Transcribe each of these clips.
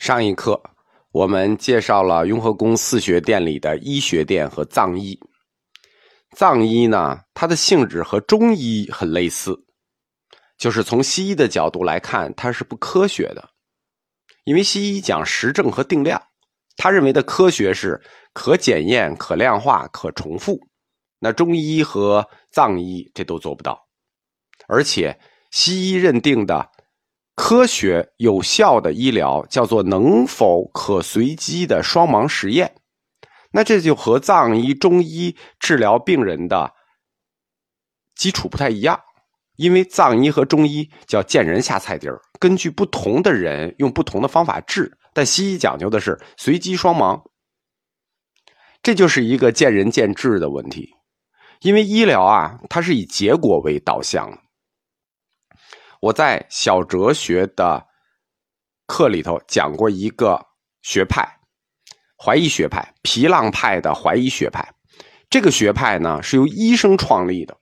上一课我们介绍了雍和宫四学殿里的医学殿和藏医。藏医呢，它的性质和中医很类似，就是从西医的角度来看，它是不科学的。因为西医讲实证和定量，他认为的科学是可检验、可量化、可重复。那中医和藏医这都做不到，而且西医认定的。科学有效的医疗叫做能否可随机的双盲实验，那这就和藏医、中医治疗病人的基础不太一样，因为藏医和中医叫见人下菜碟儿，根据不同的人用不同的方法治，但西医讲究的是随机双盲，这就是一个见仁见智的问题，因为医疗啊，它是以结果为导向的。我在小哲学的课里头讲过一个学派，怀疑学派，皮浪派的怀疑学派。这个学派呢是由医生创立的，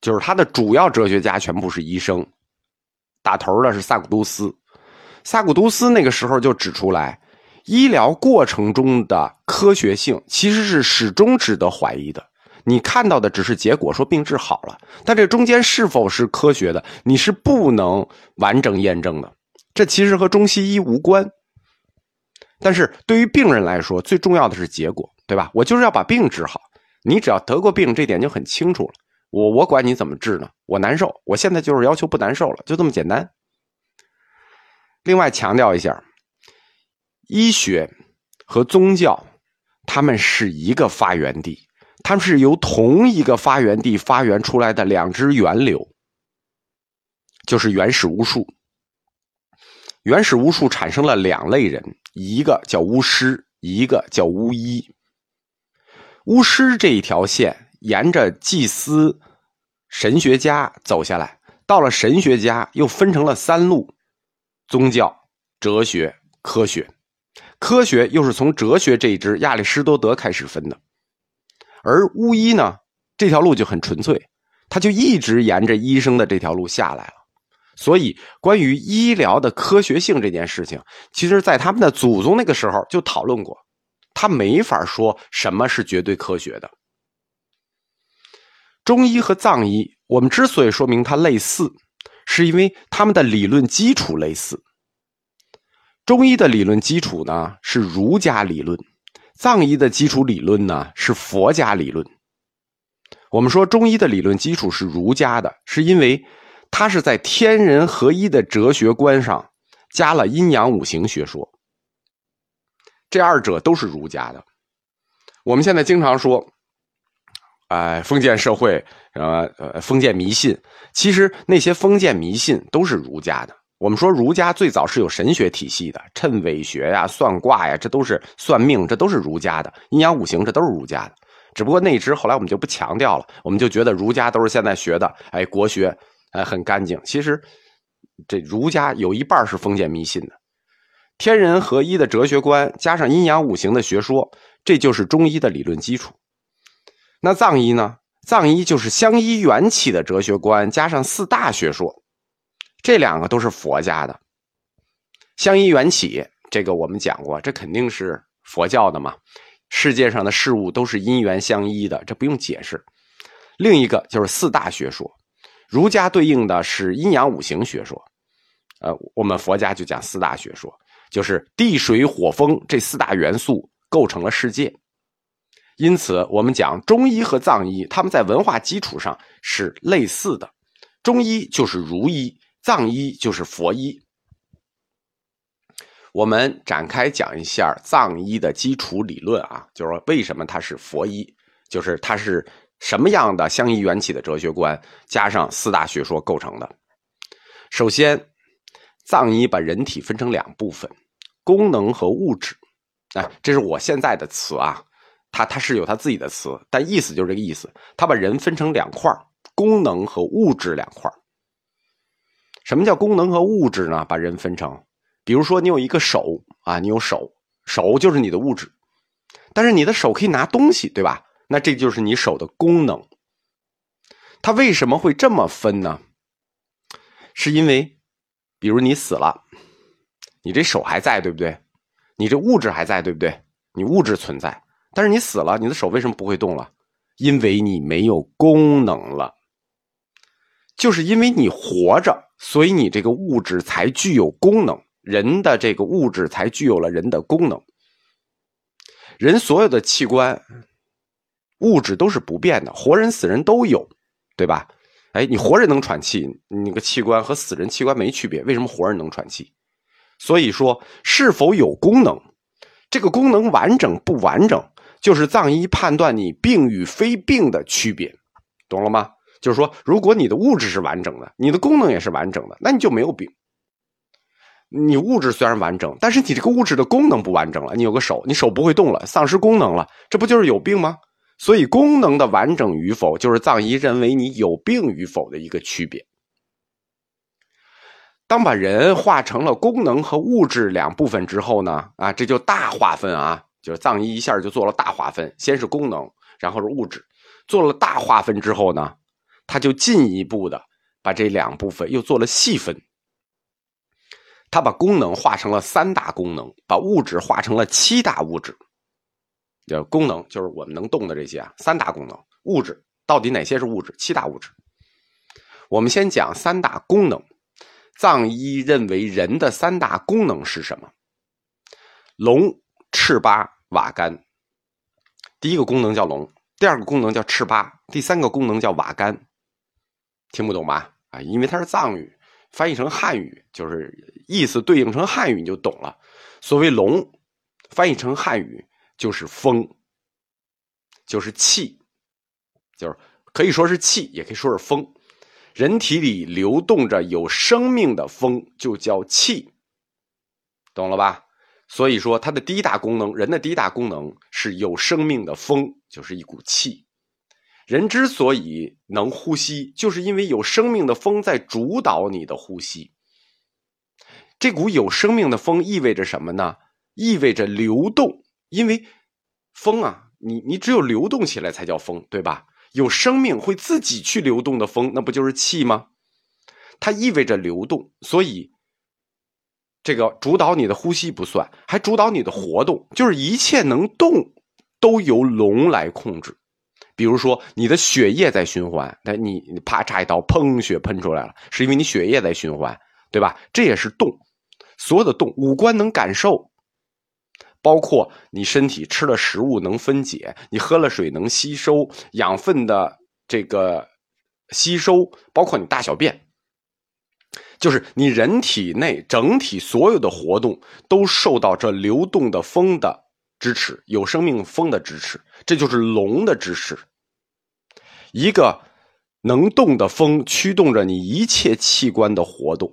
就是他的主要哲学家全部是医生。打头的是萨古都斯，萨古都斯那个时候就指出来，医疗过程中的科学性其实是始终值得怀疑的。你看到的只是结果，说病治好了，但这中间是否是科学的，你是不能完整验证的。这其实和中西医无关。但是对于病人来说，最重要的是结果，对吧？我就是要把病治好。你只要得过病，这点就很清楚了。我我管你怎么治呢？我难受，我现在就是要求不难受了，就这么简单。另外强调一下，医学和宗教，他们是一个发源地。它们是由同一个发源地发源出来的两支源流，就是原始巫术。原始巫术产生了两类人，一个叫巫师，一个叫巫医。巫师这一条线沿着祭司、神学家走下来，到了神学家又分成了三路：宗教、哲学、科学。科学又是从哲学这一支亚里士多德开始分的。而巫医呢，这条路就很纯粹，他就一直沿着医生的这条路下来了。所以，关于医疗的科学性这件事情，其实在他们的祖宗那个时候就讨论过，他没法说什么是绝对科学的。中医和藏医，我们之所以说明它类似，是因为他们的理论基础类似。中医的理论基础呢是儒家理论。藏医的基础理论呢是佛家理论。我们说中医的理论基础是儒家的，是因为它是在天人合一的哲学观上加了阴阳五行学说。这二者都是儒家的。我们现在经常说，哎，封建社会，呃呃，封建迷信，其实那些封建迷信都是儒家的。我们说儒家最早是有神学体系的，谶纬学呀、算卦呀，这都是算命，这都是儒家的；阴阳五行，这都是儒家的。只不过那支后来我们就不强调了，我们就觉得儒家都是现在学的，哎，国学，哎，很干净。其实这儒家有一半是封建迷信的，天人合一的哲学观加上阴阳五行的学说，这就是中医的理论基础。那藏医呢？藏医就是相依缘起的哲学观加上四大学说。这两个都是佛家的，相依缘起，这个我们讲过，这肯定是佛教的嘛。世界上的事物都是因缘相依的，这不用解释。另一个就是四大学说，儒家对应的是阴阳五行学说，呃，我们佛家就讲四大学说，就是地水火风这四大元素构成了世界。因此，我们讲中医和藏医，他们在文化基础上是类似的，中医就是儒医。藏医就是佛医，我们展开讲一下藏医的基础理论啊，就是说为什么它是佛医，就是它是什么样的相依缘起的哲学观加上四大学说构成的。首先，藏医把人体分成两部分，功能和物质。哎，这是我现在的词啊，它它是有它自己的词，但意思就是这个意思。它把人分成两块功能和物质两块什么叫功能和物质呢？把人分成，比如说你有一个手啊，你有手，手就是你的物质，但是你的手可以拿东西，对吧？那这就是你手的功能。它为什么会这么分呢？是因为，比如你死了，你这手还在，对不对？你这物质还在，对不对？你物质存在，但是你死了，你的手为什么不会动了？因为你没有功能了。就是因为你活着，所以你这个物质才具有功能，人的这个物质才具有了人的功能。人所有的器官、物质都是不变的，活人、死人都有，对吧？哎，你活人能喘气，那个器官和死人器官没区别，为什么活人能喘气？所以说，是否有功能，这个功能完整不完整，就是藏医判断你病与非病的区别，懂了吗？就是说，如果你的物质是完整的，你的功能也是完整的，那你就没有病。你物质虽然完整，但是你这个物质的功能不完整了，你有个手，你手不会动了，丧失功能了，这不就是有病吗？所以，功能的完整与否，就是藏医认为你有病与否的一个区别。当把人划成了功能和物质两部分之后呢，啊，这就大划分啊，就是藏医一下就做了大划分，先是功能，然后是物质，做了大划分之后呢，他就进一步的把这两部分又做了细分。他把功能化成了三大功能，把物质化成了七大物质。叫功能，就是我们能动的这些啊，三大功能。物质到底哪些是物质？七大物质。我们先讲三大功能。藏医认为人的三大功能是什么？龙、赤巴、瓦干。第一个功能叫龙，第二个功能叫赤巴，第三个功能叫瓦干。听不懂吧？啊，因为它是藏语，翻译成汉语就是意思对应成汉语你就懂了。所谓龙，翻译成汉语。就是风，就是气，就是可以说是气，也可以说是风。人体里流动着有生命的风，就叫气，懂了吧？所以说，它的第一大功能，人的第一大功能是有生命的风，就是一股气。人之所以能呼吸，就是因为有生命的风在主导你的呼吸。这股有生命的风意味着什么呢？意味着流动。因为风啊，你你只有流动起来才叫风，对吧？有生命会自己去流动的风，那不就是气吗？它意味着流动，所以这个主导你的呼吸不算，还主导你的活动，就是一切能动都由龙来控制。比如说，你的血液在循环，那你你啪插一刀，砰，血喷出来了，是因为你血液在循环，对吧？这也是动，所有的动，五官能感受。包括你身体吃了食物能分解，你喝了水能吸收养分的这个吸收，包括你大小便，就是你人体内整体所有的活动都受到这流动的风的支持，有生命风的支持，这就是龙的支持。一个能动的风驱动着你一切器官的活动，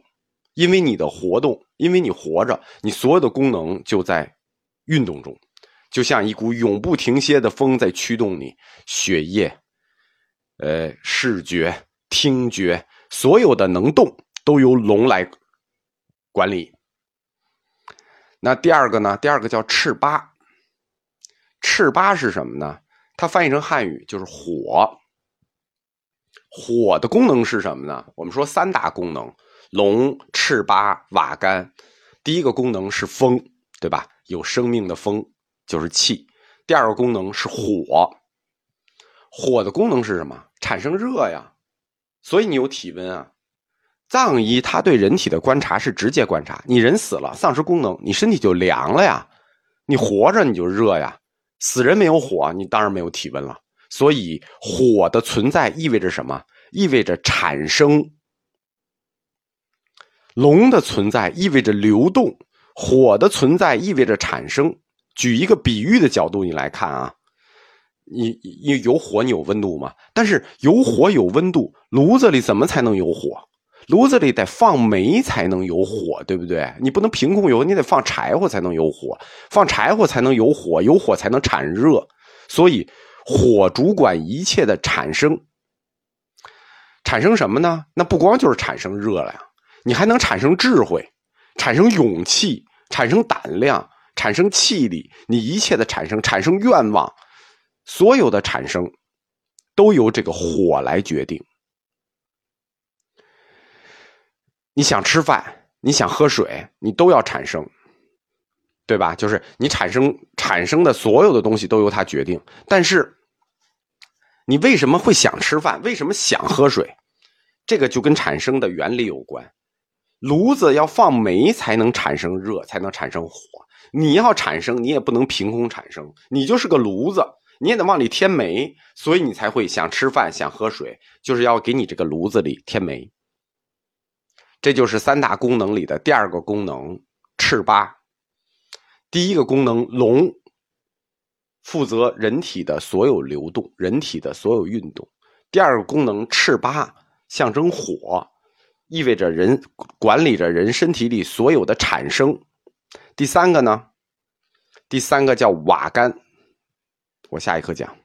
因为你的活动，因为你活着，你所有的功能就在。运动中，就像一股永不停歇的风在驱动你血液，呃，视觉、听觉，所有的能动都由龙来管理。那第二个呢？第二个叫赤巴。赤巴是什么呢？它翻译成汉语就是火。火的功能是什么呢？我们说三大功能：龙、赤巴、瓦干。第一个功能是风，对吧？有生命的风就是气，第二个功能是火，火的功能是什么？产生热呀，所以你有体温啊。藏医他对人体的观察是直接观察，你人死了，丧失功能，你身体就凉了呀；你活着你就热呀。死人没有火，你当然没有体温了。所以火的存在意味着什么？意味着产生。龙的存在意味着流动。火的存在意味着产生。举一个比喻的角度，你来看啊，你你有火，你有温度吗？但是有火有温度，炉子里怎么才能有火？炉子里得放煤才能有火，对不对？你不能凭空有，你得放柴火才能有火，放柴火才能有火，有火才能产热。所以火主管一切的产生。产生什么呢？那不光就是产生热量，你还能产生智慧，产生勇气。产生胆量，产生气力，你一切的产生，产生愿望，所有的产生，都由这个火来决定。你想吃饭，你想喝水，你都要产生，对吧？就是你产生产生的所有的东西都由它决定。但是，你为什么会想吃饭？为什么想喝水？这个就跟产生的原理有关。炉子要放煤才能产生热，才能产生火。你要产生，你也不能凭空产生，你就是个炉子，你也得往里添煤，所以你才会想吃饭、想喝水，就是要给你这个炉子里添煤。这就是三大功能里的第二个功能——赤八。第一个功能龙，负责人体的所有流动，人体的所有运动。第二个功能赤八，象征火。意味着人管理着人身体里所有的产生。第三个呢？第三个叫瓦干，我下一课讲。